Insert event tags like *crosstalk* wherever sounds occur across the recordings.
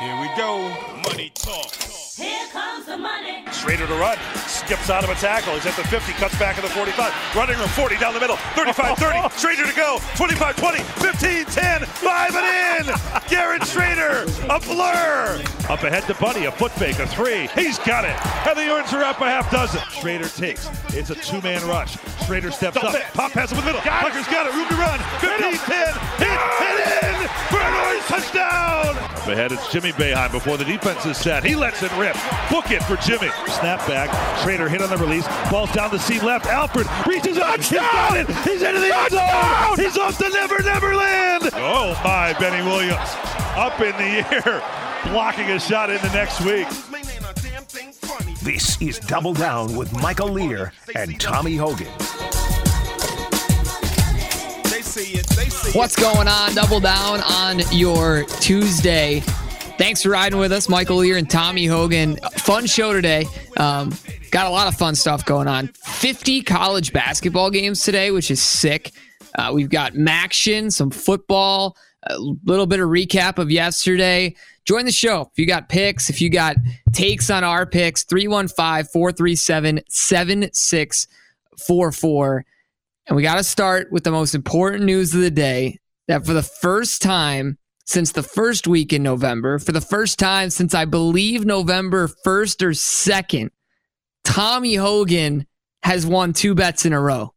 Here we go. Money talk. Here comes the money. Shrader to run. Skips out of a tackle. He's at the 50. Cuts back at the 45. Running room 40 down the middle. 35 30. *laughs* Shrader to go. 25 20. 15 10. 5 and in. Garrett Shrader. A blur. Up ahead to Buddy. A foot fake. A three. He's got it. And the Orange are up by half dozen. Shrader takes. It's a two man rush. Shrader steps up. Pop pass in the middle. Tucker's got it. Room to run. 15 10. Hit. Hit in. For an Orange touchdown. Up ahead it's Jimmy Boeheim before the defense is set. He lets it rip. Book it for Jimmy. Snap back. Shrader hit on the release. Ball's down the seam left. Alfred reaches out. He's got it. He's into the end zone. He's off the Never Never Land. Oh my, Benny Williams. Up in the air. Blocking a shot into next week. This is Double Down with Michael Lear and Tommy Hogan. What's going on? Double down on your Tuesday. Thanks for riding with us, Michael Lear and Tommy Hogan. Fun show today. Um, got a lot of fun stuff going on. 50 college basketball games today, which is sick. Uh, we've got MACtion, some football, a little bit of recap of yesterday. Join the show if you got picks, if you got takes on our picks, 315 437 7644. And we got to start with the most important news of the day that for the first time since the first week in November, for the first time since I believe November 1st or 2nd, Tommy Hogan has won two bets in a row.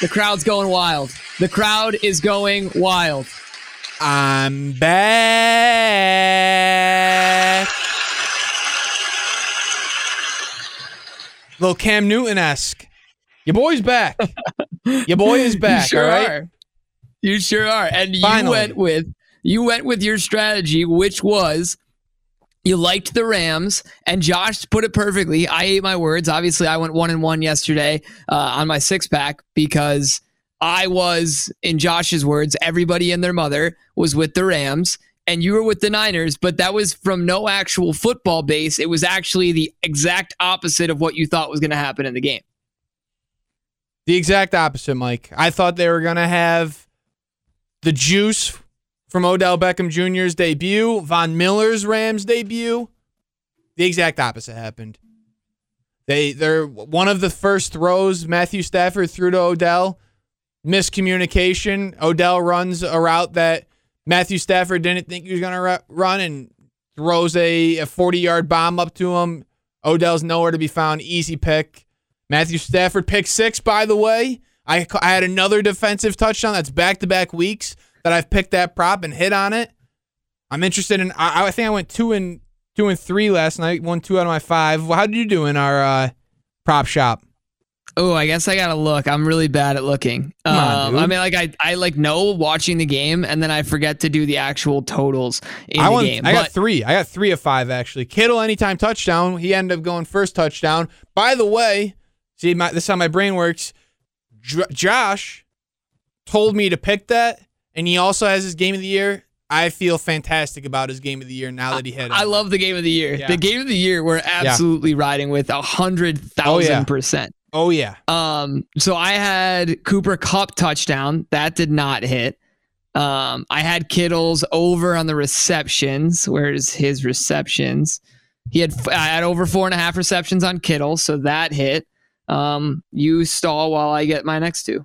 The crowd's going wild. The crowd is going wild. I'm back. Little Cam Newton esque. Your boy's back. Your boy is *laughs* back. you sure all right? are. You sure are. And you went with you went with your strategy, which was you liked the Rams, and Josh put it perfectly. I ate my words. Obviously, I went one and one yesterday uh, on my six pack because I was, in Josh's words, everybody and their mother was with the Rams, and you were with the Niners. But that was from no actual football base. It was actually the exact opposite of what you thought was going to happen in the game. The exact opposite, Mike. I thought they were going to have the juice from Odell Beckham Jr.'s debut, Von Miller's Rams debut. The exact opposite happened. They they're one of the first throws Matthew Stafford threw to Odell. Miscommunication. Odell runs a route that Matthew Stafford didn't think he was going to run and throws a, a 40 yard bomb up to him. Odell's nowhere to be found. Easy pick. Matthew Stafford pick six, by the way. I, I had another defensive touchdown. That's back to back weeks that I've picked that prop and hit on it. I'm interested in. I, I think I went two and two and three last night. Won two out of my five. Well, How did you do in our uh, prop shop? Oh, I guess I gotta look. I'm really bad at looking. Come on, um. I mean, like I, I like know watching the game, and then I forget to do the actual totals in I the won, game. I got three. I got three of five actually. Kittle anytime touchdown. He ended up going first touchdown. By the way, see my, this is how my brain works. J- Josh told me to pick that, and he also has his game of the year. I feel fantastic about his game of the year now that he hit it. I love the game of the year. Yeah. The game of the year, we're absolutely riding with a hundred thousand Oh, yeah. percent. Oh yeah, Um, so I had Cooper Kupp touchdown. That did not hit. Um, I had Kittle's over on the receptions. Where's his receptions? He had I had over four and a half receptions on Kittle, so that hit. Um, you stall while I get my next two.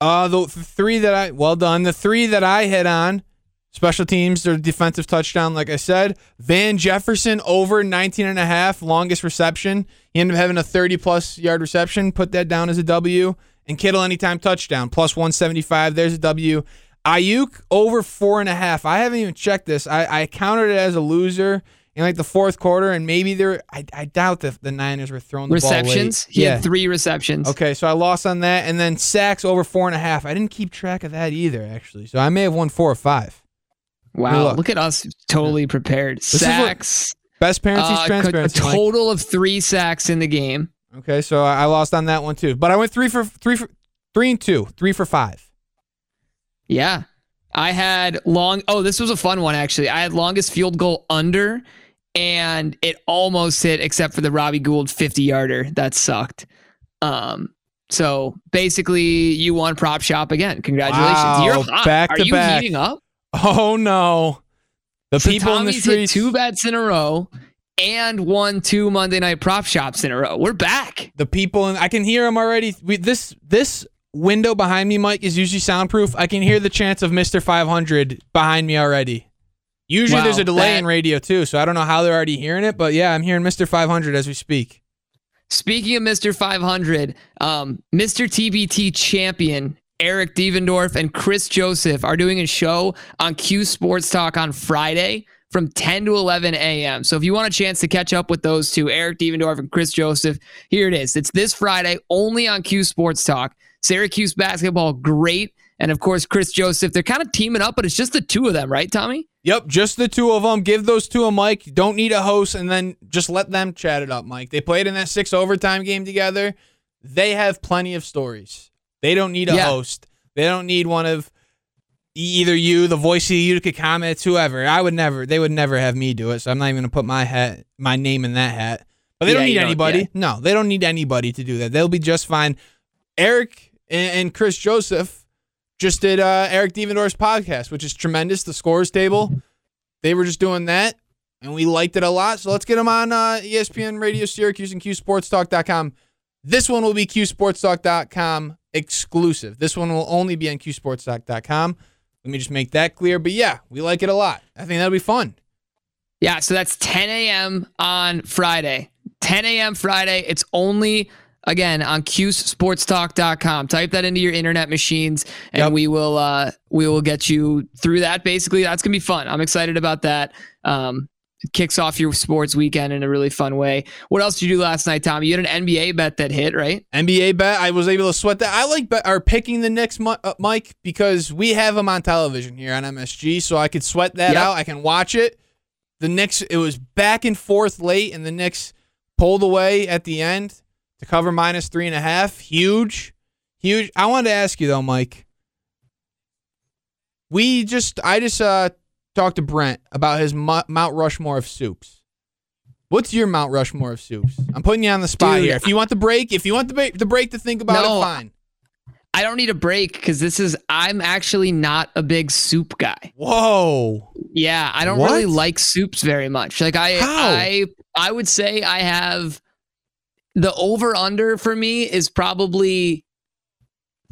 Uh, the three that I well done. The three that I hit on special teams, their defensive touchdown. Like I said, Van Jefferson over 19 and a half, longest reception. He ended up having a 30 plus yard reception. Put that down as a W. And Kittle anytime touchdown plus 175. There's a W. Aiyuk over four and a half. I haven't even checked this. I, I counted it as a loser in like the fourth quarter, and maybe there. I, I doubt that the Niners were throwing the Receptions. He yeah. had three receptions. Okay, so I lost on that, and then sacks over four and a half. I didn't keep track of that either, actually. So I may have won four or five. Wow, Look. look. at us, totally prepared. is what- Sacks. Best parents uh, a transparency. Mike. total of three sacks in the game. Okay, so I lost on that one too, but I went three for three for three and two, three for five. Yeah. I had long oh, this was a fun one actually. I had longest field goal under and it almost hit except for the Robbie Gould 50 yarder. That sucked. Um, so basically, you won prop shop again. Congratulations! Wow, You're hot. back Are to you back. heating up? Oh no. The people in the Tommy's streets. two bets in a row and won two Monday night prop shops in a row. We're back. the people in I can hear them already. We, this this window behind me, Mike, is usually soundproof. I can hear the chants of Mister 500 behind me already. Usually Wow, there's a delay that- in radio too, so I don't know how they're already hearing it, but yeah, I'm hearing Mister 500 as we speak. Speaking of Mr. 500, um, Mr. TBT champion Eric Devendorf and Chris Joseph are doing a show on Q Sports Talk on Friday from 10 to 11 a.m. So if you want a chance to catch up with those two, Eric Devendorf and Chris Joseph, here it is. It's this Friday only on Q Sports Talk. Syracuse basketball, great. And of course, Chris Joseph, they're kind of teaming up, but it's just the two of them, right, Tommy? Yep, just the two of them. Give those two a mic. Don't need a host, and then just let them chat it up, Mike. They played in that six overtime game together. They have plenty of stories. They don't need a Yeah. host. They don't need one of either you, the voice of the Utica Comets, whoever. I would never. They would never have me do it. So I'm not even gonna put my hat, my name in that hat. But they Yeah, don't need don't- anybody. yeah. No, they don't need anybody to do that. They'll be just fine. Eric and, and Chris Joseph just did uh, Eric Devendorf's podcast, which is tremendous. The scores table. They were just doing that, and we liked it a lot. So let's get them on uh, ESPN Radio Syracuse and QSportsTalk.com. This one will be QSportsTalk.com exclusive. This one will only be on QSportsTalk.com. Let me just make that clear. But yeah, we like it a lot. I think that'll be fun. Yeah, so that's 10 a.m. on Friday. 10 a.m. Friday. It's only again on QSportsTalk.com. Type that into your internet machines, and Yep. we will uh, we will get you through that. Basically, that's gonna be fun. I'm excited about that. Um, kicks off your sports weekend in a really fun way. What else did you do last night, Tommy? You had an NBA bet that hit, right? NBA bet. I was able to sweat that. I like bet, or picking the Knicks, Mi- uh, Mike, because we have them on television here on MSG, so I could sweat that Yep. out. I can watch it. The Knicks. It was back and forth late, and the Knicks pulled away at the end to cover minus three and a half. Huge, huge. I wanted to ask you though, Mike. We just, I just uh talked to Brent about his Mount Rushmore of soups. What's your Mount Rushmore of soups? I'm putting you on the spot Dude, here. If you want the break, if you want the break, the break to think about No, it, fine. I don't need a break because this is. I'm actually not a big soup guy. Whoa. Yeah, I don't What? really like soups very much. Like I How? I I would say I have the over under for me is probably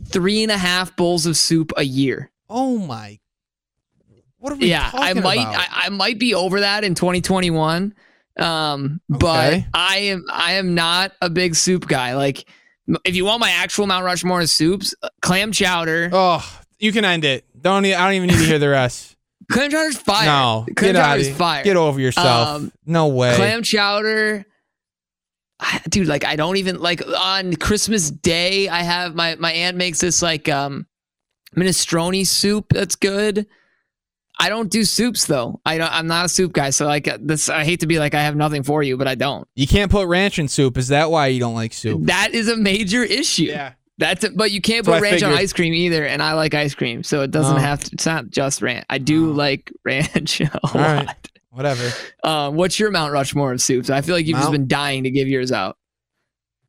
three and a half bowls of soup a year. Oh my. What are we Yeah, I might? I, I might be over that in 2021. Um, but I am I am not a big soup guy. Like if you want my actual Mount Rushmore of soups, uh, clam chowder. oh, you can end it. Don't. I don't even need to hear the rest. *laughs* Clam chowder's fire. No, clam get chowder's fire. Get over yourself. Um, no way. clam chowder I- dude like i don't even like on christmas day i have my my aunt makes this like um minestrone soup that's good i don't do soups though i don't i'm not a soup guy so like uh, this i hate to be like i have nothing for you but i don't you can't put ranch in soup. Is that why you don't like soup? that is a major issue Yeah. that's it but you can't That's put ranch on ice cream either and i like ice cream so it doesn't Oh. have to it's not just ranch i do Oh. like *laughs* ranch a lot right. Whatever. um, what's your mount rushmore of soups i feel like you've just been dying to give yours out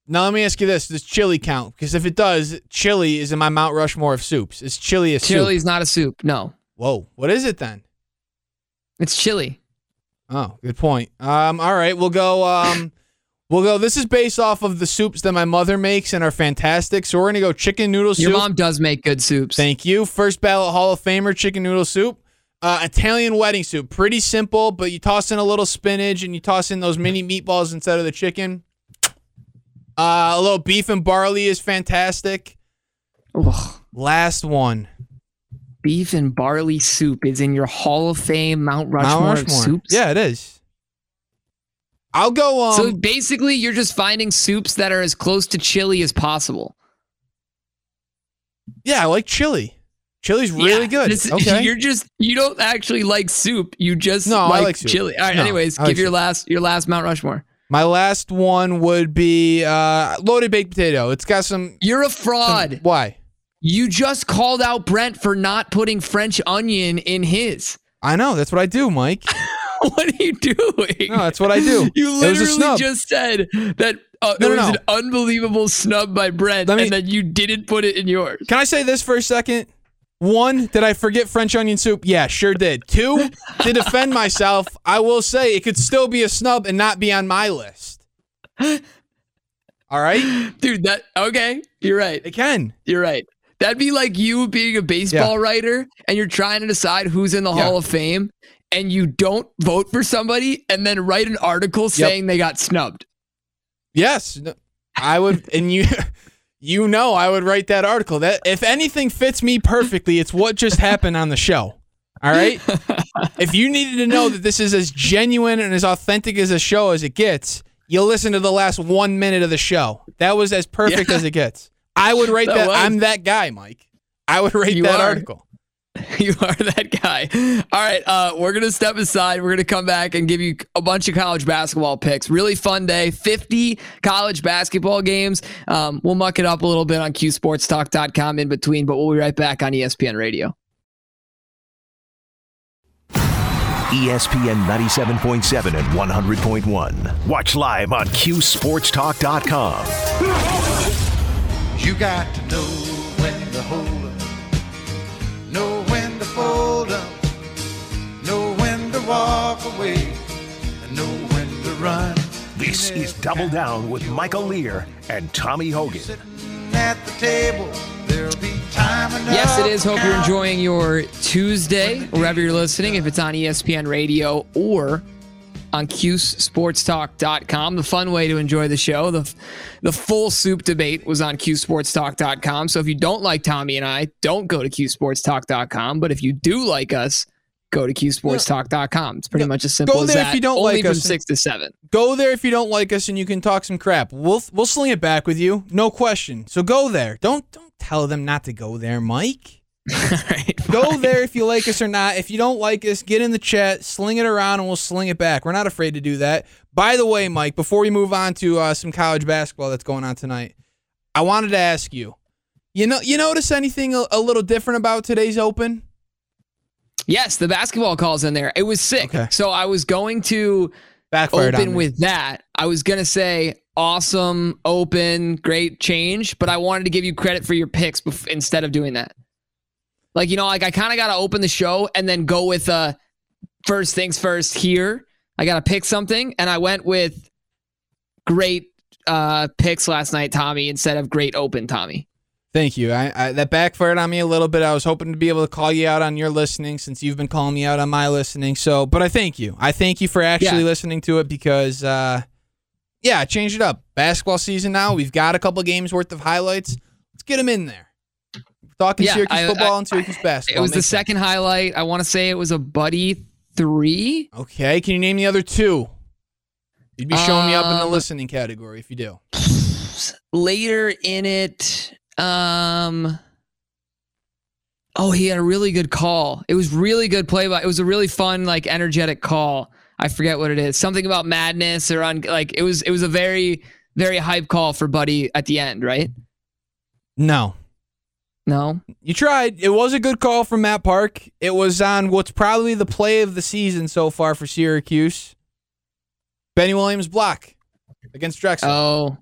Now let me ask you this: Does chili count? Because if it does, chili is in my Mount Rushmore of soups. Is chili a soup? Chili is not a soup no Whoa. What is it then? It's chili. Oh, good point. Um, all right, we'll go. Um, we'll go. This is based off of the soups that my mother makes and are fantastic. So we're gonna go chicken noodle soup. Your mom does make good soups. Thank you. First ballot Hall of Famer chicken noodle soup. Uh, Italian wedding soup. Pretty simple, but you toss in a little spinach and you toss in those mini meatballs instead of the chicken. Uh, a little beef and barley is fantastic. Ugh. Last one. Beef and barley soup is in your Hall of Fame Mount Rushmore, Mount Rushmore. soups. Yeah, it is. I'll go. Um, so basically, you're just finding soups that are as close to chili as possible. yeah, I like chili. Chili's really Yeah, good. this- okay. You're just you don't actually like soup. You just No, I like, like soup. chili. All right. No, anyways, like give your soup. last your last Mount Rushmore. My last one would be uh, loaded baked potato. It's got some. You're a some- fraud. why? You just called out Brent for not putting French onion in his. I know. That's what I do, Mike. *laughs* what are you doing? No, that's what I do. *laughs* You It was a literally just said that uh, No, it no, was no. an unbelievable snub by Brent, me- and that you didn't put it in yours. Can I say this for a second? One, did I forget French onion soup? Yeah, sure did. Two, to defend *laughs* myself, I will say it could still be a snub and not be on my list. All right? Dude, that okay? You're right. It can. You're right. That'd be like you being a baseball writer and you're trying to decide who's in the Yeah. Hall of Fame and you don't vote for somebody and then write an article saying they got snubbed. Yes. No, I would *laughs* and you you know I would write that article. That if anything fits me perfectly, it's what just happened on the show. All right? *laughs* if you needed to know that this is as genuine and as authentic as a show as it gets, you'll listen to the last 1 minute of the show. That was as perfect Yeah. as it gets. I would write That that, was. I'm that guy, Mike. I would rate You that are. article. *laughs* You are that guy. All right, uh, we're gonna step aside. We're gonna come back and give you a bunch of college basketball picks. Really fun day. Fifty college basketball games. Um, we'll muck it up a little bit on QSportsTalk.com in between, but we'll be right back on ESPN Radio. ESPN 97.7 and 100.1. Watch live on QSportsTalk.com. *laughs* You got to know when to hold up, know when to fold up, know when to walk away, and know when to run. This is Double Down with Michael Lear and Tommy Hogan. Sitting at the table, there'll be time enough. Yes, it is. Hope you're enjoying your Tuesday, wherever you're listening, if it's on ESPN Radio or on QSportsTalk.com. The fun way to enjoy the show. The, the full soup debate was on QSportsTalk.com. So if you don't like Tommy and I, don't go to QSportsTalk.com. But if you do like us, go to QSportsTalk.com. It's pretty much as simple Go as there if that. you don't Only like from us. 6 to 7. Go there if you don't like us and you can talk some crap. We'll we'll sling it back with you. No question. So go there. Don't don't tell them not to go there, Mike. *laughs* Right. Go there if you like us or not. If you don't like us, get in the chat, sling it around, and we'll sling it back. We're not afraid to do that. By the way, Mike, before we move on to uh, some college basketball that's going on tonight, I wanted to ask you. You know, you notice anything a, a little different about today's Open? Yes, the basketball calls in there. It was sick. Okay. So I was going to Backfired open with that. I was gonna say awesome, open, great change, but I wanted to give you credit for your picks bef- instead of doing that. Like you know, like I kind of got to open the show and then go with uh first things first. Here, I got to pick something, and I went with great uh picks last night, Tommy, instead of great open, Tommy. Thank you. I, I that backfired on me a little bit. I was hoping to be able to call you out on your listening since you've been calling me out on my listening. So, but I thank you. I thank you for actually Yeah. listening to it because, uh, yeah, change it up. Basketball season now. We've got a couple games worth of highlights. Let's get them in there. Talking Yeah, Syracuse I- football I- and Syracuse basketball. It was the sense. second highlight. I want to say it was a buddy three. Okay, can you name the other two? You'd be showing me up in the Um, listening category if you do. later in it um oh he had a really good call it was really good play by it was a really fun like energetic call i forget what it is something about madness or on like it was it was a very very hype call for buddy at the end right No. No You tried. It was a good call from Matt Park. It was on what's probably the play of the season so far for Syracuse. Benny Williams block against Drexel. oh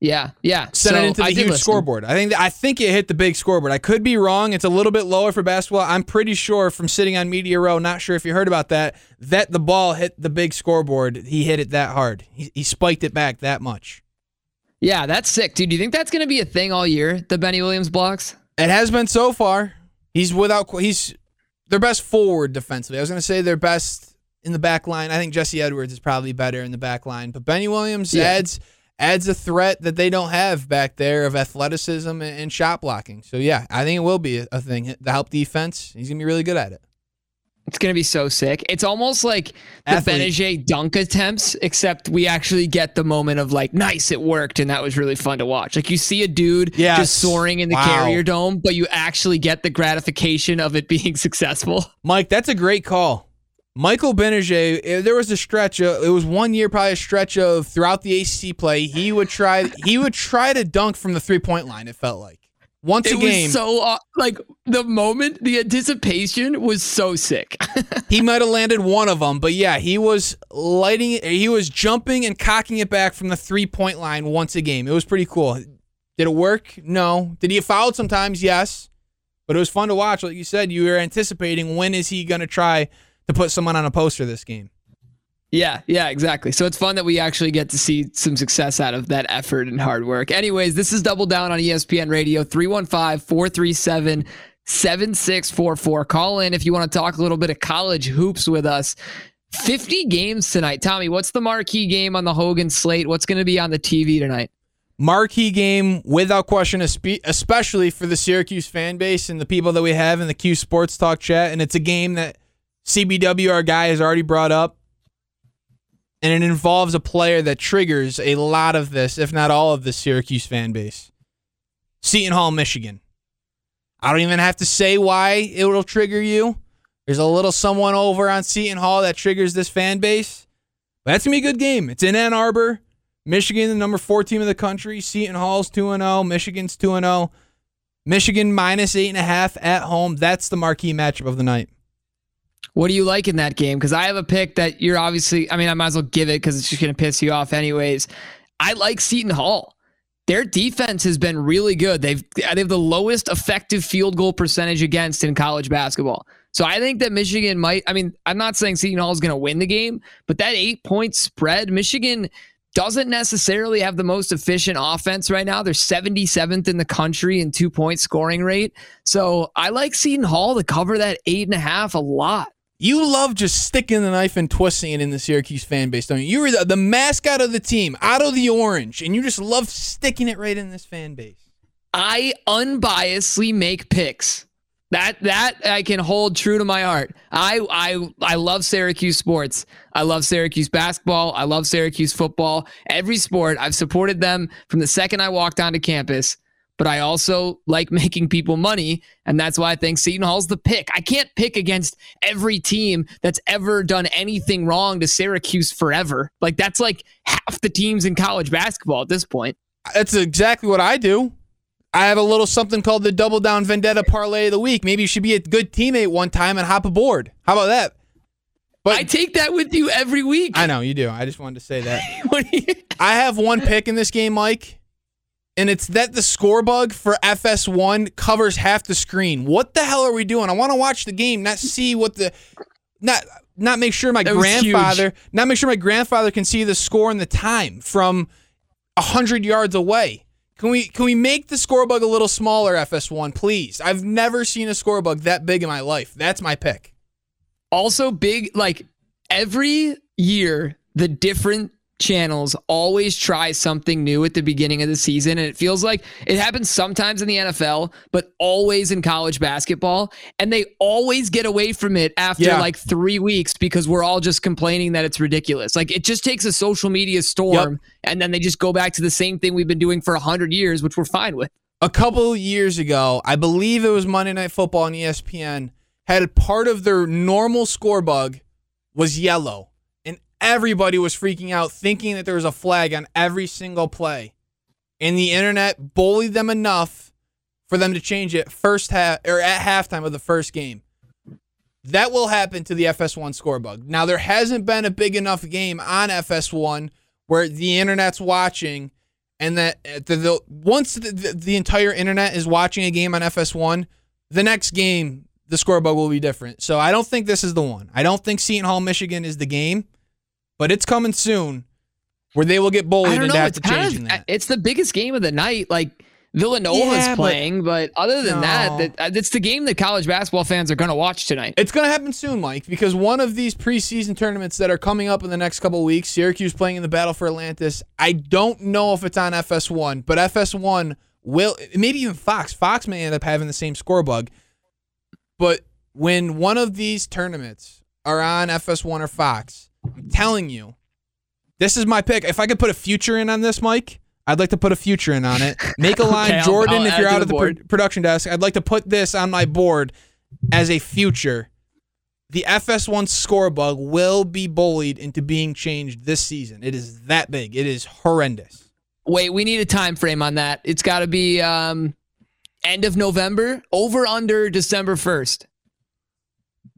yeah yeah Sent so it into the did huge scoreboard. I think I think it hit the big scoreboard. I could be wrong. It's a little bit lower for basketball. I'm pretty sure from sitting on media row. Not sure if you heard about that. That the ball hit the big scoreboard. He hit it that hard. He, he spiked it back that much. Yeah that's sick dude do you think that's gonna be a thing all year the benny williams blocks It has been so far. He's without. He's their best forward defensively. I was going to say their best in the back line. I think Jesse Edwards is probably better in the back line, but Benny Williams Yeah. adds adds a threat that they don't have back there of athleticism and, and shot blocking. So yeah, I think it will be a, a thing. The help defense, he's gonna be really good at it. It's gonna be so sick. It's almost like the. Gbinije dunk attempts, except we actually get the moment of like, nice, it worked, and that was really fun to watch. Like you see a dude Yes. just soaring in the Wow. carrier dome, but you actually get the gratification of it *laughs* being successful. Mike, that's a great call. Michael Gbinije, eh, there was a stretch. Of, it was one year, probably a stretch of throughout the ACC play. He would try. He would try to dunk from the three point line. It felt like once It a game. was so like the moment, the anticipation was so sick. *laughs* he might have landed one of them, but yeah, he was lighting it. He was jumping and cocking it back from the three point line once a game. It was pretty cool. Did it work? No. Did he get fouled sometimes? Yes. But it was fun to watch. Like you said, you were anticipating when is he going to try to put someone on a poster this game. Yeah, yeah, exactly. So it's fun that we actually get to see some success out of that effort and hard work. Anyways, this is Double Down on ESPN Radio 315 437 7644. Call in if you want to talk a little bit of college hoops with us. 50 games tonight. Tommy, what's the marquee game on the Hogan slate? What's going to be on the TV tonight? Marquee game without question, especially for the Syracuse fan base and the people that we have in the Q Sports Talk chat. And it's a game that CBW, our guy, has already brought up. And it involves a player that triggers a lot of this, if not all of the Syracuse fan base. Seton Hall, Michigan. I don't even have to say why it will trigger you. There's a little someone over on Seton Hall that triggers this fan base. But that's going to be a good game. It's in Ann Arbor. Michigan, the number four team of the country. Seton Hall's 2 0. Michigan's 2 0. Michigan minus 8.5 at home. That's the marquee matchup of the night. What do you like in that game? Because I have a pick that you're obviously, I mean, I might as well give it because it's just going to piss you off anyways. I like Seton Hall. Their defense has been really good. They've they have the lowest effective field goal percentage against in college basketball. So I think that Michigan might. I mean, I'm not saying Seton Hall is going to win the game, but that eight point spread, Michigan doesn't necessarily have the most efficient offense right now. They're 77th in the country in two point scoring rate. So I like Seton Hall to cover that eight and a half a lot. You love just sticking the knife and twisting it in the Syracuse fan base, don't you? You were the, the mascot of the team, out of the orange, and you just love sticking it right in this fan base. I unbiasedly make picks. That that I can hold true to my heart. I I I love Syracuse sports. I love Syracuse basketball. I love Syracuse football. Every sport I've supported them from the second I walked onto campus. But I also like *laughs* making people money, and that's why I think Seton Hall's the pick. I can't pick against every team that's ever done anything wrong to Syracuse forever. Like that's like half the teams in college basketball at this point. That's exactly what I do. I have a little something called the Double Down Vendetta Parlay of the Week. Maybe you should be a good teammate one time and hop aboard. How about that? But I take that with you every week. I know you do. I just wanted to say that. *laughs* What you- I have one pick in this game, Mike, and it's that the score bug for FS1 covers half the screen. What the hell are we doing? I want to watch the game, not see what the not not make sure my That grandfather, not make sure my grandfather can see the score and the time from a hundred yards away. Can we can we make the score bug a little smaller, FS1, please? I've never seen a score bug that big in my life. That's my pick. also big like every year the different channels always try something new at the beginning of the season. And it feels like it happens sometimes in the NFL but always in college basketball. And they always get away from it after Yeah. like 3 weeks because we're all just complaining that it's ridiculous. Like it just takes a social media storm and then they just go back to the same thing we've been doing for 100 years which we're fine with. A couple years ago, I believe it was Monday Night Football on ESPN, had part of their normal score bug was yellow. Everybody was freaking out, thinking that there was a flag on every single play. And the internet bullied them enough for them to change it first half or at halftime of the first game. That will happen to the FS1 score bug. Now there hasn't been a big enough game on FS1 where the internet's watching and that uh, the, the once the, the, the entire internet is watching a game on FS1, the next game the score bug will be different. So I don't think this is the one. I don't think Seton Hall, Michigan is the game, but it's coming soon where they will get bullied into know. have to changing that. it's the biggest game of the night. Like Villanova's Yeah, playing, but, other than that, No. that uh, it's the game that college basketball fans are going to watch tonight. It's going to happen soon, Mike, because one of these preseason tournaments that are coming up in the next couple of weeks, Syracuse playing in the Battle for Atlantis. I don't know if it's on FS1, but FS1 will, maybe even Fox. Fox may end up having the same score bug. But when one of these tournaments are on FS1 or Fox, I'm telling you, this is my pick. If I could put a future in on this, Mike, I'd like to put a future in on it. *laughs* Make a line, Okay, I'll- Jordan. I'll if add you're to out the of the board. production desk, I'd like to put this on my board as a future. The FS1 score bug will be bullied into being changed this season. It is that big. It is horrendous. Wait, we need a time frame on that. It's got to be um, End of November, over under December 1st.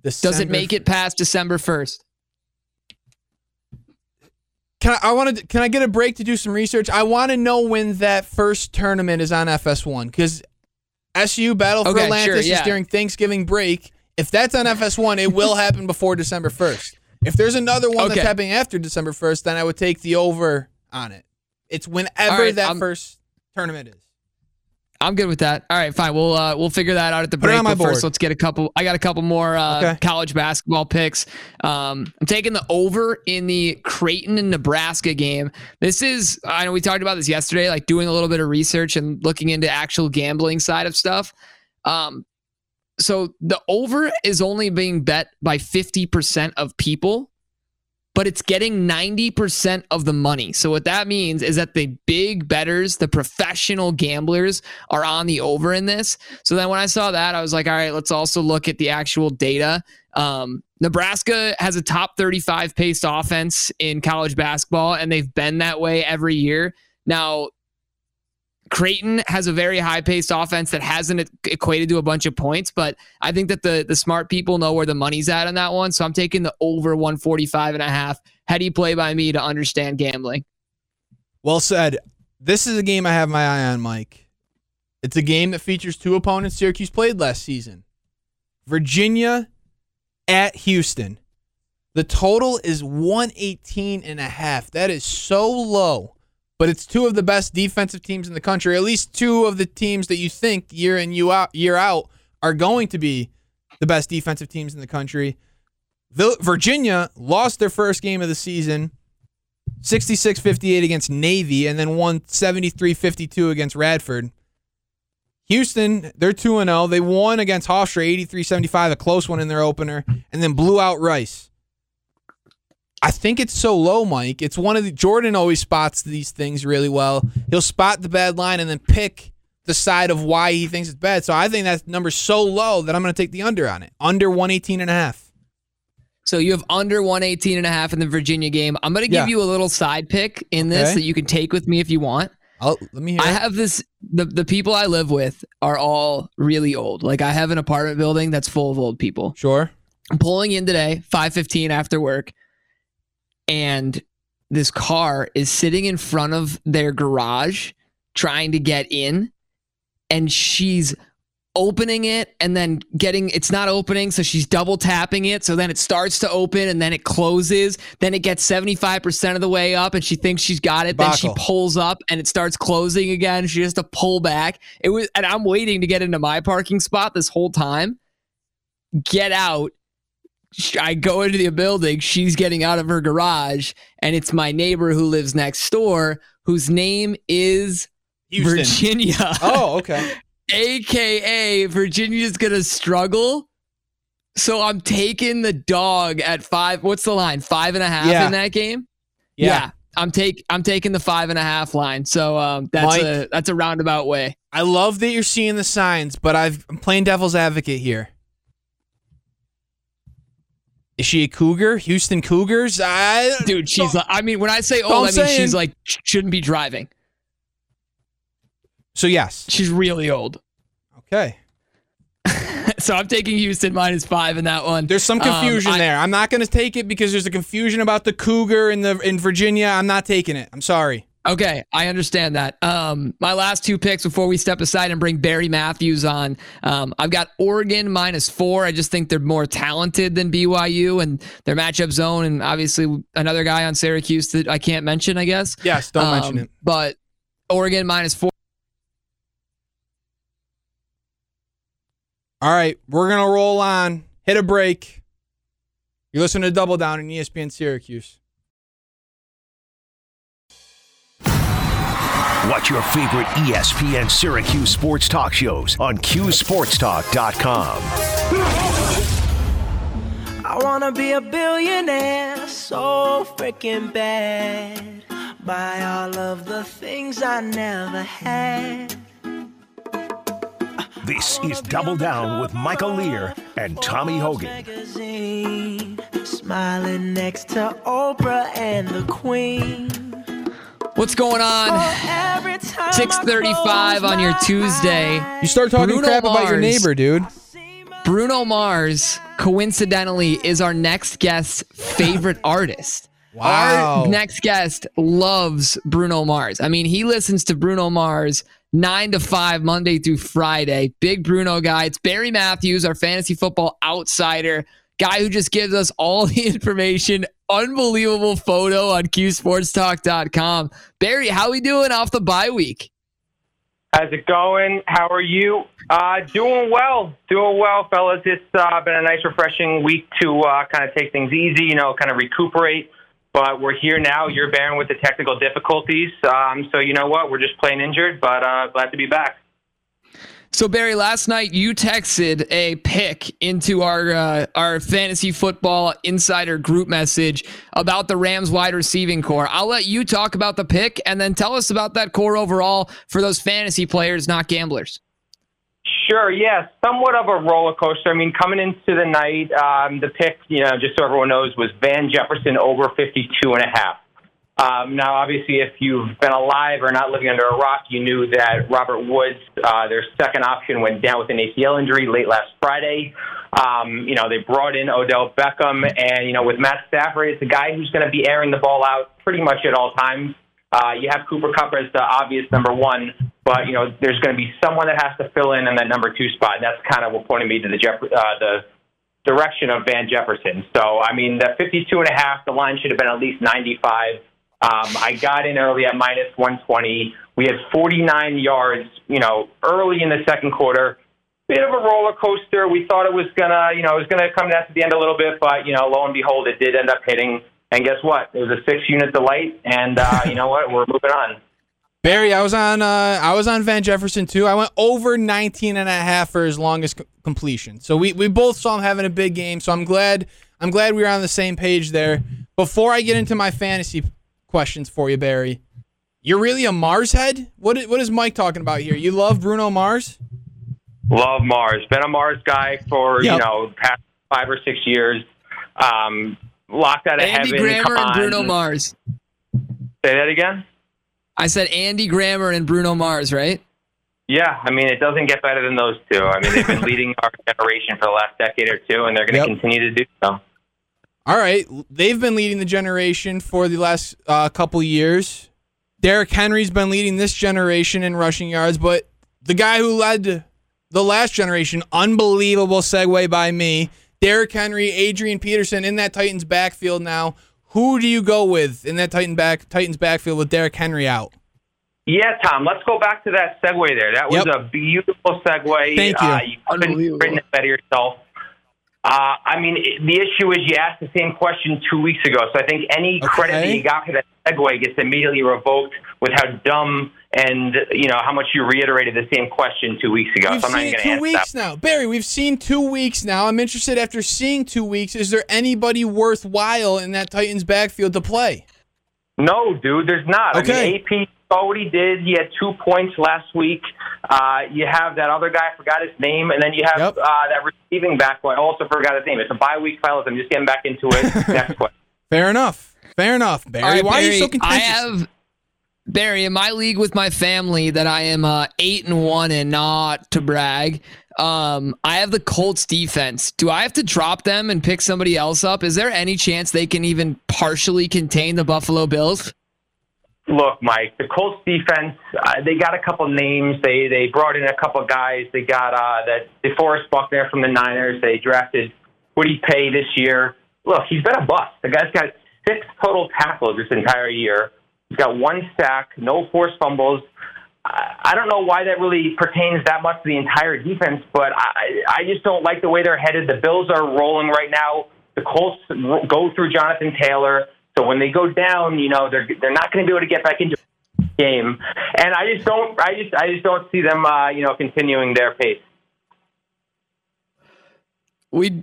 Does it make it past December 1st? Can I, I want to? Can I get a break to do some research? I want to know when that first tournament is on FS1 because SU Battle for Okay, Atlantis sure, is during Thanksgiving break. If that's on FS1, it will happen before December 1st. If there's another one Okay. that's happening after December 1st, then I would take the over on it. It's whenever right, that I'm- first tournament is. I'm good with that. All right, fine. We'll uh, we'll figure that out at the Put break. on my but first, board. let's get a couple. I got a couple more uh, Okay. college basketball picks. Um, I'm taking the over in the Creighton and Nebraska game. This is I know we talked about this yesterday, like doing a little bit of research and looking into actual gambling side of stuff. Um, so the over is only being bet by 50% of people but it's getting 90% of the money. So what that means is that the big betters, the professional gamblers are on the over in this. So then when I saw that, I was like, all right, let's also look at the actual data. Um, Nebraska has a top 35 paced offense in college basketball, and they've been that way every year. Now, Creighton has a very high paced offense that hasn't equated to a bunch of points, but I think that the the smart people know where the money's at on that one. So I'm taking the over 145 and a half. How do you play by me to understand gambling. Well said. This is a game I have my eye on, Mike. It's a game that features two opponents Syracuse played last season. Virginia at Houston. The total is 118 and a half. That is so low. But it's two of the best defensive teams in the country, at least two of the teams that you think year in year out, year out are going to be the best defensive teams in the country. Vil- Virginia lost their first game of the season 66 58 against Navy and then won 73 52 against Radford. Houston, they're 2 0. They won against Hofstra 83 75, a close one in their opener, and then blew out Rice. I think it's so low, Mike. It's one of the Jordan always spots these things really well. He'll spot the bad line and then pick the side of why he thinks it's bad. So I think that number's so low that I'm going to take the under on it. Under 118 and a half. So you have under 118 and a half in the Virginia game. I'm going to give Yeah. you a little side pick in this Okay. that you can take with me if you want. I'll, let me hear. I it. have this the the people I live with are all really old. Like I have an apartment building that's full of old people. Sure. I'm pulling in today, 5:15 after work, and this car is sitting in front of their garage trying to get in and she's opening it and then getting it's not opening so she's double tapping it. So then it starts to open and then it closes. Then it gets 75% of the way up and she thinks she's got it. Then she pulls up and it starts closing again. She has to pull back. It was and I'm waiting to get into my parking spot this whole time. Get out I go into the building. She's getting out of her garage, and it's my neighbor who lives next door, whose name is Houston. Virginia. Oh, *laughs* okay. AKA Virginia's gonna struggle. So I'm taking the dog at five. What's the line? Five and a half Yeah. in that game. Yeah. I'm take I'm taking the five and a half line. So um, that's Mike. a that's a roundabout way. I love that you're seeing the signs, but I've, I'm playing devil's advocate here. Is she a cougar? Houston Cougars? I Dude, she's like, I mean, when I say old, I mean saying- she's like shouldn't be driving. so yes. She's really old. Okay. *laughs* So I'm taking Houston minus five in that one. There's some Um, confusion I- there. I'm not going to take it because there's a confusion about the cougar in the in Virginia. I'm not taking it. I'm sorry. Okay, I understand that. Um, my last two picks before we step aside and bring Barry Matthews on. Um, I've got Oregon minus four. I just think they're more talented than BYU and their matchup zone, and obviously another guy on Syracuse that I can't mention. I guess. Yes, don't Um, mention it. But Oregon minus four. All right, we're going to roll on. Hit a break. You listen to Double Down in ESPN Syracuse. Watch your favorite ESPN Syracuse sports talk shows on QSportsTalk.com. I wanna be a billionaire so freaking bad. Buy all of the things I never had. This is Double Down with Michael Lear and Tommy Hogan. Smiling next to Oprah and the Queen. What's going on? Oh, every time 6:35 on your Tuesday. You start talking Bruno crap about your neighbor, dude. Bruno Mars, coincidentally, is our next guest's favorite *laughs* artist. Wow. Our next guest loves Bruno Mars. I mean, he listens to Bruno Mars nine to five, Monday through Friday. Big Bruno guy. It's Barry Matthews, our fantasy football outsider, guy who just gives us all *laughs* the information. Unbelievable photo on QSportsTalk.com. Barry, how we doing off the bye week? How's it going? How are you? Uh, doing well, doing well, fellas. It's uh, been a nice, refreshing week to uh, kind of take things easy, you know, kind of recuperate. But we're here now. You're bearing with the technical difficulties, um, so you know what? We're just plain injured, but uh, glad to be back. So Barry, last night you texted a pick into our uh, our fantasy football insider group message about the Rams wide receiving core. I'll let you talk about the pick and then tell us about that core overall for those fantasy players, not gamblers. Sure, yeah, somewhat of a roller coaster. I mean, coming into the night, um, the pick, you know, just so everyone knows, was Van Jefferson over 52 and a half. Um, now, obviously, if you've been alive or not living under a rock, you knew that Robert Woods, uh, their second option, went down with an ACL injury late last Friday. Um, you know, they brought in Odell Beckham, and, you know, with Matt Stafford, it's a guy who's going to be airing the ball out pretty much at all times. Uh, you have Cooper Kupp as the obvious number one, but, you know, there's going to be someone that has to fill in in that number two spot, and that's kind of what pointed me to the, Jeff- uh, the direction of Van Jefferson. So, I mean, the 52 and a half, the line should have been at least 95. Um, I got in early at minus 120. We had 49 yards, you know, early in the second quarter. Bit of a roller coaster. We thought it was gonna, you know, it was gonna come down to the end a little bit, but you know, lo and behold, it did end up hitting. And guess what? It was a six-unit delight, and uh, you know what? We're moving on. Barry, I was on uh, I was on Van Jefferson too. I went over 19 and a half for his longest c- completion. So we, we both saw him having a big game. So I'm glad I'm glad we were on the same page there. Before I get into my fantasy questions for you, Barry, you're really a Mars head? What is, what is Mike talking about here? You love Bruno Mars? Love Mars. Been a Mars guy for Yep. you know past five or six years. Um, locked out of Andy heaven. Grammer and. Bruno Mars. Say that again. I said Andy Grammer and Bruno Mars, right? Yeah, I mean, it doesn't get better than those two. I mean, they've been *laughs* leading our generation for the last decade or two, and they're going to Yep. continue to do so. All right, they've been leading the generation for the last uh, couple years. Derrick Henry's been leading this generation in rushing yards, but the guy who led the last generation, unbelievable segue by me, Derrick Henry, Adrian Peterson in that Titans backfield now. Who do you go with in that Titan back Titans backfield with Derrick Henry out? Yeah, Tom, let's go back to that segue there. That was Yep. a beautiful segue. Thank you. Uh, you couldn't have written it better yourself. Uh, I mean, it- the issue is you asked the same question two weeks ago, so I think any credit that you got for that segue gets immediately revoked with how dumb and you know how much you reiterated the same question two weeks ago. We've so I'm not seen even it going to two weeks that. now. Barry, we've seen two weeks now. I'm interested after seeing two weeks, is there anybody worthwhile in that Titans backfield to play? No, dude, there's not. Okay. I mean, AP saw what he did. He had two points last week. Uh, you have that other guy, I forgot his name, and then you have Yep. uh, that receiving back. who I also forgot his name. It's a bye week, fellas. I'm just getting back into it. *laughs* Next question. Fair enough. Fair enough, Barry. All right, Why are you so Barry, contentious? I have Barry in my league with my family that I am uh, eight and one and not to brag. Um, I have the Colts defense. Do I have to drop them and pick somebody else up? Is there any chance they can even partially contain the Buffalo Bills? Look, Mike, the Colts defense, uh, they got a couple names. They they brought in a couple guys. They got uh, that DeForest Buckner from the Niners. They drafted Kwity Paye this year. Look, he's been a bust. The guy's got six total tackles this entire year. He's got one sack, no forced fumbles. I I don't know why that really pertains that much to the entire defense, but I, I just don't like the way they're headed. The Bills are rolling right now. The Colts go through Jonathan Taylor, so when they go down, you know they're they're not going to be able to get back into the game. And I just don't, I just, I just don't see them, uh, you know, continuing their pace. We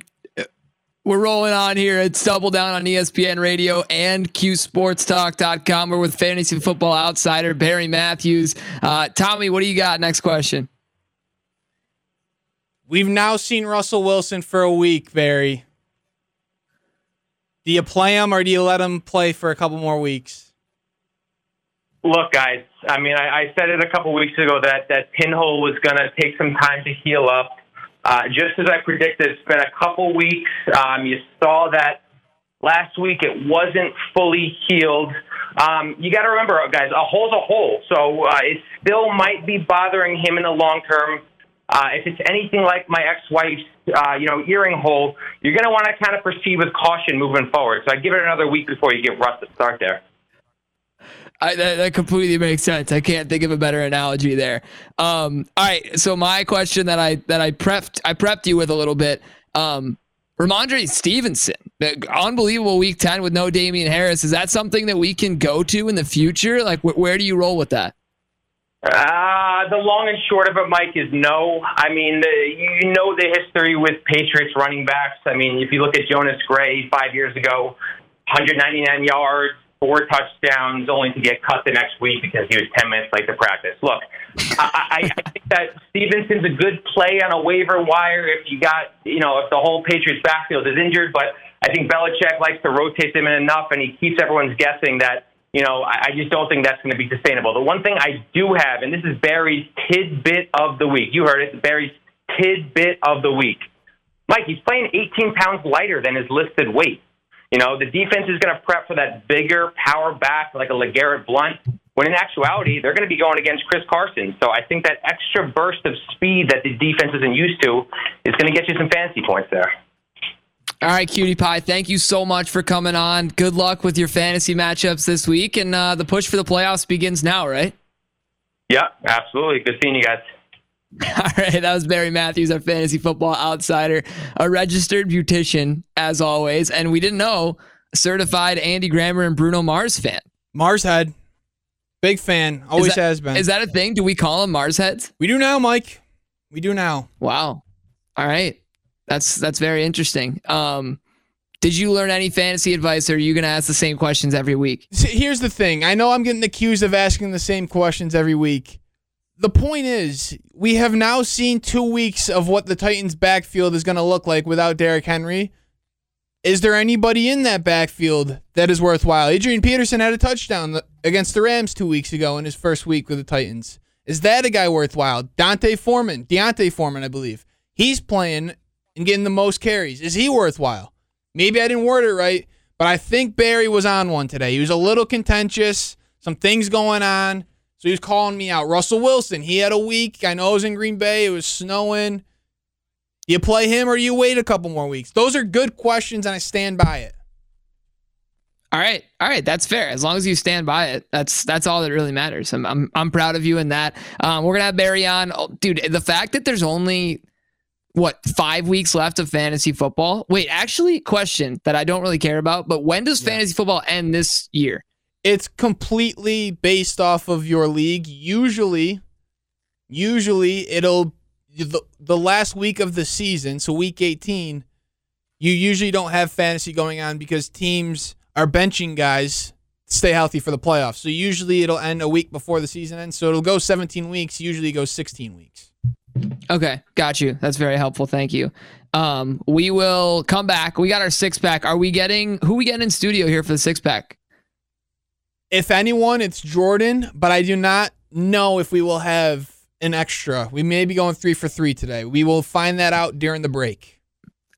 we're rolling on here. It's double down on ESPN Radio and QSportsTalk.com. We're with fantasy football outsider Barry Matthews. Uh, Tommy, what do you got? Next question. We've now seen Russell Wilson for a week, Barry. Do you play him or do you let him play for a couple more weeks? Look, guys, I mean, I, I said it a couple weeks ago that that pinhole was going to take some time to heal up. Uh, just as I predicted, it's been a couple weeks. Um, you saw that last week; it wasn't fully healed. Um, you got to remember, guys, a hole's a hole, so uh, it still might be bothering him in the long term. Uh, if it's anything like my ex-wife's, uh, you know, earring hole, you're going to want to kind of proceed with caution moving forward. So I give it another week before you give Russ a start there. I, that, that completely makes sense. I can't think of a better analogy there. Um, all right, so my question that I that I prepped I prepped you with a little bit. Um, Rhamondre Stevenson, the unbelievable week ten with no Damien Harris. Is that something that we can go to in the future? Like, wh- where do you roll with that? Uh, the long and short of it, Mike, is no. I mean, the, you know the history with Patriots running backs. I mean, if you look at Jonas Gray five years ago, 199 yards, four touchdowns, only to get cut the next week because he was 10 minutes late to practice. Look, I, I, I think that Stevenson's a good play on a waiver wire if you got, you know, if the whole Patriots backfield is injured. But I think Belichick likes to rotate them in enough, and he keeps everyone's guessing that you know, I, I just don't think that's going to be sustainable. The one thing I do have, and this is Barry's tidbit of the week. You heard it, Barry's tidbit of the week. Mike, he's playing 18 pounds lighter than his listed weight. You know, the defense is going to prep for that bigger power back like a LeGarrette Blunt. When in actuality, they're going to be going against Chris Carson. So I think that extra burst of speed that the defense isn't used to is going to get you some fancy points there. All right, Cutie Pie, thank you so much for coming on. Good luck with your fantasy matchups this week, and uh, the push for the playoffs begins now, right? Yeah, absolutely. Good seeing you guys. *laughs* All right, that was Barry Matthews, our fantasy football outsider, a registered beautician, as always, and we didn't know, certified Andy Grammer and Bruno Mars fan. Mars head, big fan, always that- has been. Is that a thing? Do we call them Mars heads? we do now, Mike. We do now. Wow. All right. That's that's very interesting. Um, did you learn any fantasy advice, or are you going to ask the same questions every week? See, here's the thing. I know I'm getting accused of asking the same questions every week. The point is, we have now seen two weeks of what the Titans' backfield is going to look like without Derrick Henry. Is there anybody in that backfield that is worthwhile? Adrian Peterson had a touchdown against the Rams two weeks ago in his first week with the Titans. Is that a guy worthwhile? Dante Foreman, D'Onta Foreman, I believe. He's playing and getting the most carries. Is he worthwhile? Maybe I didn't word it right, but I think Barry was on one today. He was a little contentious, some things going on. So he was calling me out. Russell Wilson, he had a week. I know it was in Green Bay. It was snowing. You play him or you wait a couple more weeks? Those are good questions, and I stand by it. All right, all right, that's fair. As long as you stand by it, that's that's all that really matters. I'm I'm, I'm proud of you in that. Um, we're gonna have Barry on, oh, dude. The fact that there's only what five weeks left of fantasy football. Wait, actually, question that I don't really care about. But when does fantasy football end this year? It's completely based off of your league. Usually, usually it'll the, the last week of the season, so week 18, you usually don't have fantasy going on because teams are benching guys to stay healthy for the playoffs. So usually it'll end a week before the season ends. So it'll go 17 weeks, usually it goes 16 weeks. Okay, got you. That's very helpful. Thank you. Um, we will come back. We got our six pack. Are we getting who we getting in studio here for the six pack? If anyone, it's Jordan, but I do not know if we will have an extra. We may be going three for three today. We will find that out during the break.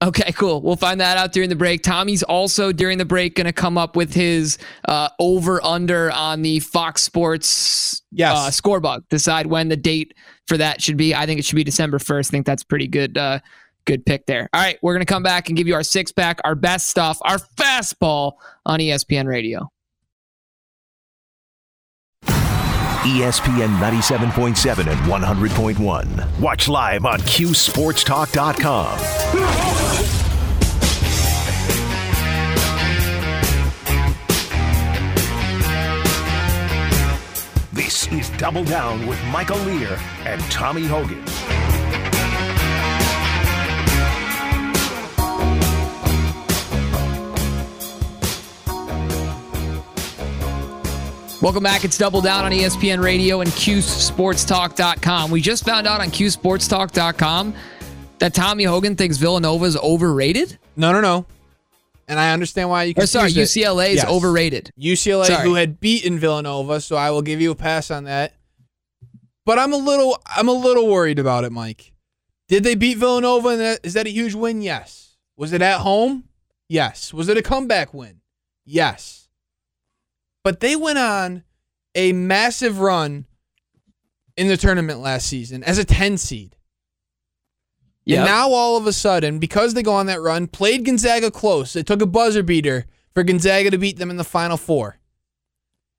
Okay, cool. We'll find that out during the break. Tommy's also during the break going to come up with his uh, over under on the Fox Sports Yes. uh, scorebook. Decide when the date for that should be. I think it should be December first. I think that's pretty good. Uh, good pick there. All right, we're going to come back and give you our six pack, our best stuff, our fastball on ESPN Radio. ESPN 97.7 and 100.1. Watch live on QSportsTalk.com. This is Double Down with Michael Lear and Tommy Hogan. Welcome back. It's Double Down on ESPN Radio and QSportsTalk.com. We just found out on QSportsTalk.com that Tommy Hogan thinks Villanova is overrated. No, no, no. and I understand why you. Or sorry. UCLA is Yes. overrated. UCLA, Sorry. who had beaten Villanova, so I will give you a pass on that. But I'm a little, I'm a little worried about it, Mike. Did they beat Villanova? And that, is that a huge win? Yes. Was it at home? Yes. Was it a comeback win? Yes. But they went on a massive run in the tournament last season as a 10 seed. Yep. And now all of a sudden, because they go on that run, played Gonzaga close. It took a buzzer beater for Gonzaga to beat them in the final four.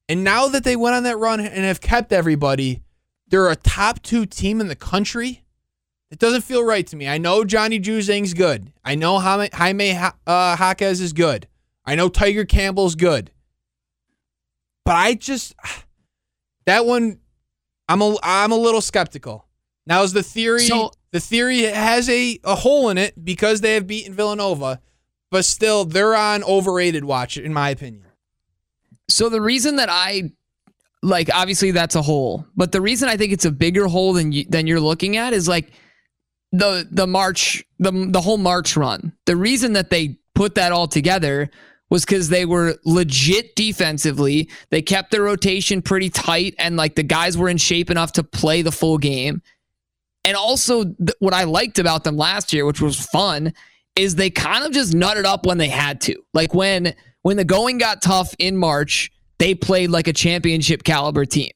And now that they went on that run and have kept everybody, they're a top two team in the country. It doesn't feel right to me. I know Johnny Juzang's good. I know Jaime, Jaime uh, Jaquez is good. I know Tiger Campbell's good. But I just that one I'm a I'm a little skeptical. Now is the theory So- the theory has a, a hole in it because they have beaten Villanova, but still they're on overrated watch in my opinion. So the reason that I like obviously that's a hole, but the reason I think it's a bigger hole than you, than you're looking at is like the the March the the whole March run. The reason that they put that all together was because they were legit defensively. They kept their rotation pretty tight, and like the guys were in shape enough to play the full game. And also, th- what I liked about them last year, which was fun, is they kind of just nutted up when they had to. Like when when the going got tough in March, they played like a championship caliber team.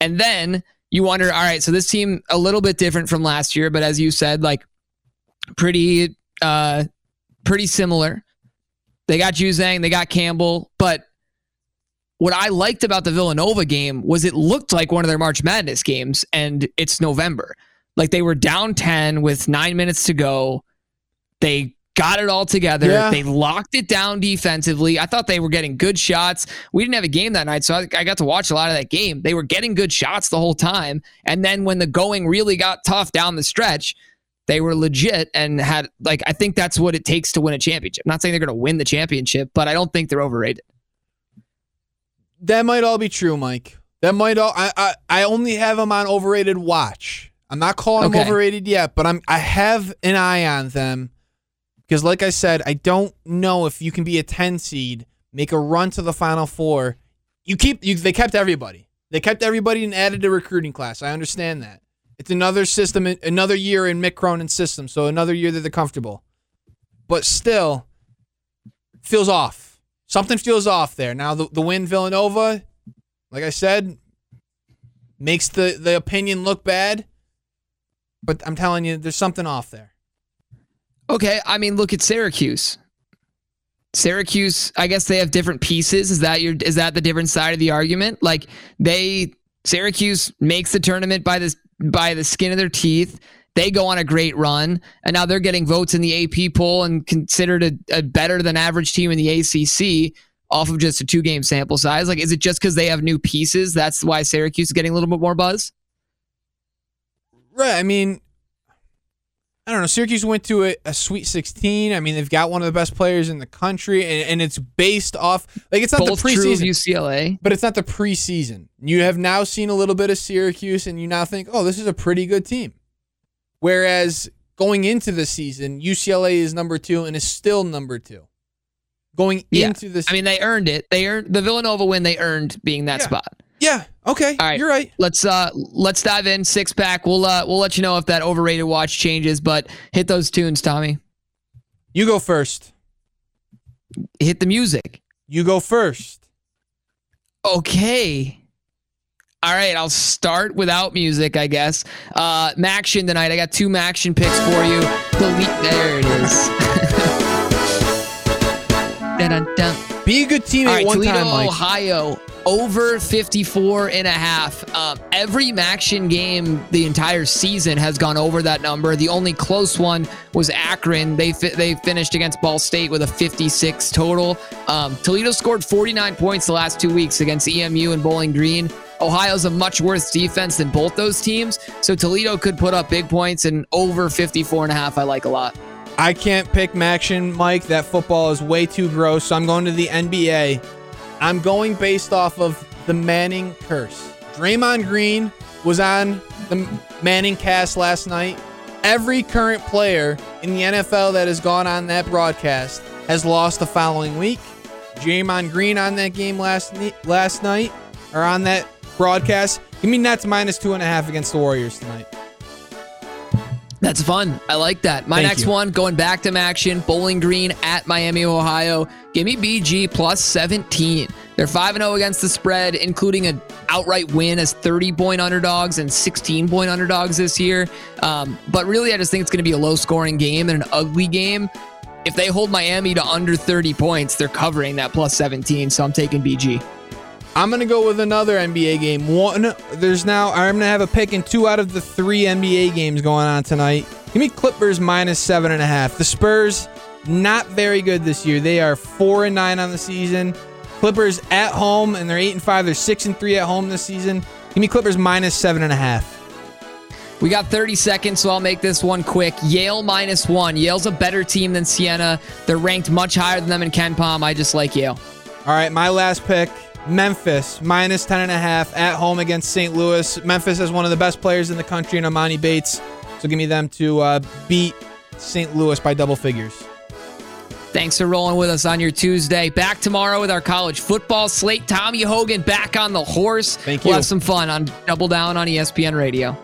And then you wonder, all right, so this team a little bit different from last year, but as you said, like pretty uh pretty similar. They got Juzang, they got Campbell, but what I liked about the Villanova game was it looked like one of their March Madness games, and it's November. Like they were down 10 with nine minutes to go. They got it all together. Yeah. They locked it down defensively. I thought they were getting good shots. We didn't have a game that night, so I, I got to watch a lot of that game. They were getting good shots the whole time. And then when the going really got tough down the stretch, they were legit and had, like, I think that's what it takes to win a championship. I'm not saying they're going to win the championship, but I don't think they're overrated. That might all be true, Mike. That might all. I I, I only have them on overrated watch. I'm not calling them overrated yet, but I'm I have an eye on them because, like I said, I don't know if you can be a 10 seed, make a run to the Final Four. You keep you. They kept everybody. They kept everybody and added a recruiting class. I understand that. It's another system, another year in Mick Cronin's system, so another year that they're comfortable. But still, feels off. Something feels off there. Now the the win Villanova, like I said, makes the the opinion look bad. But I'm telling you, there's something off there. Okay, I mean, look at Syracuse. Syracuse, I guess they have different pieces. Is that your is that the different side of the argument? Like they Syracuse makes the tournament by this by the skin of their teeth. They go on a great run, and now they're getting votes in the AP poll and considered a, a better than average team in the ACC off of just a two game sample size. Like, is it just because they have new pieces? That's why Syracuse is getting a little bit more buzz. Right. I mean, I don't know. Syracuse went to a, a Sweet 16. I mean, they've got one of the best players in the country, and, and it's based off like it's not Both the preseason. UCLA. But it's not the preseason. You have now seen a little bit of Syracuse, and you now think, oh, this is a pretty good team. Whereas going into the season, UCLA is number two and is still number two. Going Yeah. into this, I mean, they earned it. They earned the Villanova win. They earned being that Yeah. spot. Yeah, okay, All right. you're right. Let's uh let's dive in six pack. We'll uh we'll let you know if that overrated watch changes, but hit those tunes, Tommy. You go first. Hit the music. You go first. Okay. All right, I'll start without music, I guess. Uh MACtion tonight. I got two MACtion picks for you. The there it is. *laughs* Be a good teammate All right, one Toledo, time, Mike. Ohio, over 54 and a half. Um, every MACtion game the entire season has gone over that number. The only close one was Akron. They fi- they finished against Ball State with a 56 total. Um, Toledo scored 49 points the last two weeks against EMU and Bowling Green. Ohio's a much worse defense than both those teams, so Toledo could put up big points and over 54 and a half. I like a lot. I can't pick MACtion, Mike. That football is way too gross. So I'm going to the NBA. I'm going based off of the Manning curse. Draymond Green was on the Manning cast last night. Every current player in the NFL that has gone on that broadcast has lost the following week. Jamon Green on that game last last night, or on that broadcast. Give me Nets minus two and a half against the Warriors tonight. That's fun. I like that. My Thank next you. one, going back to action, Bowling Green at Miami, Ohio. Give me BG plus 17. They're 5 0 against the spread, including an outright win as 30 point underdogs and 16 point underdogs this year. Um, but really, I just think it's going to be a low scoring game and an ugly game. If they hold Miami to under 30 points, they're covering that plus 17. So I'm taking BG. I'm gonna go with another NBA game. One, there's now I'm gonna have a pick in two out of the three NBA games going on tonight. Give me Clippers minus seven and a half. The Spurs not very good this year. They are four and nine on the season. Clippers at home and they're eight and five. They're six and three at home this season. Give me Clippers minus seven and a half. We got 30 seconds, so I'll make this one quick. Yale minus one. Yale's a better team than Siena. They're ranked much higher than them in KenPom. I just like Yale. All right, my last pick. Memphis minus 10 and a half at home against St. Louis. Memphis has one of the best players in the country in Emoni Bates. So give me them to uh, beat St. Louis by double figures. Thanks for rolling with us on your Tuesday. Back tomorrow with our college football slate. Tommy Hogan back on the horse. Thank We'll you. have some fun on Double Down on ESPN Radio.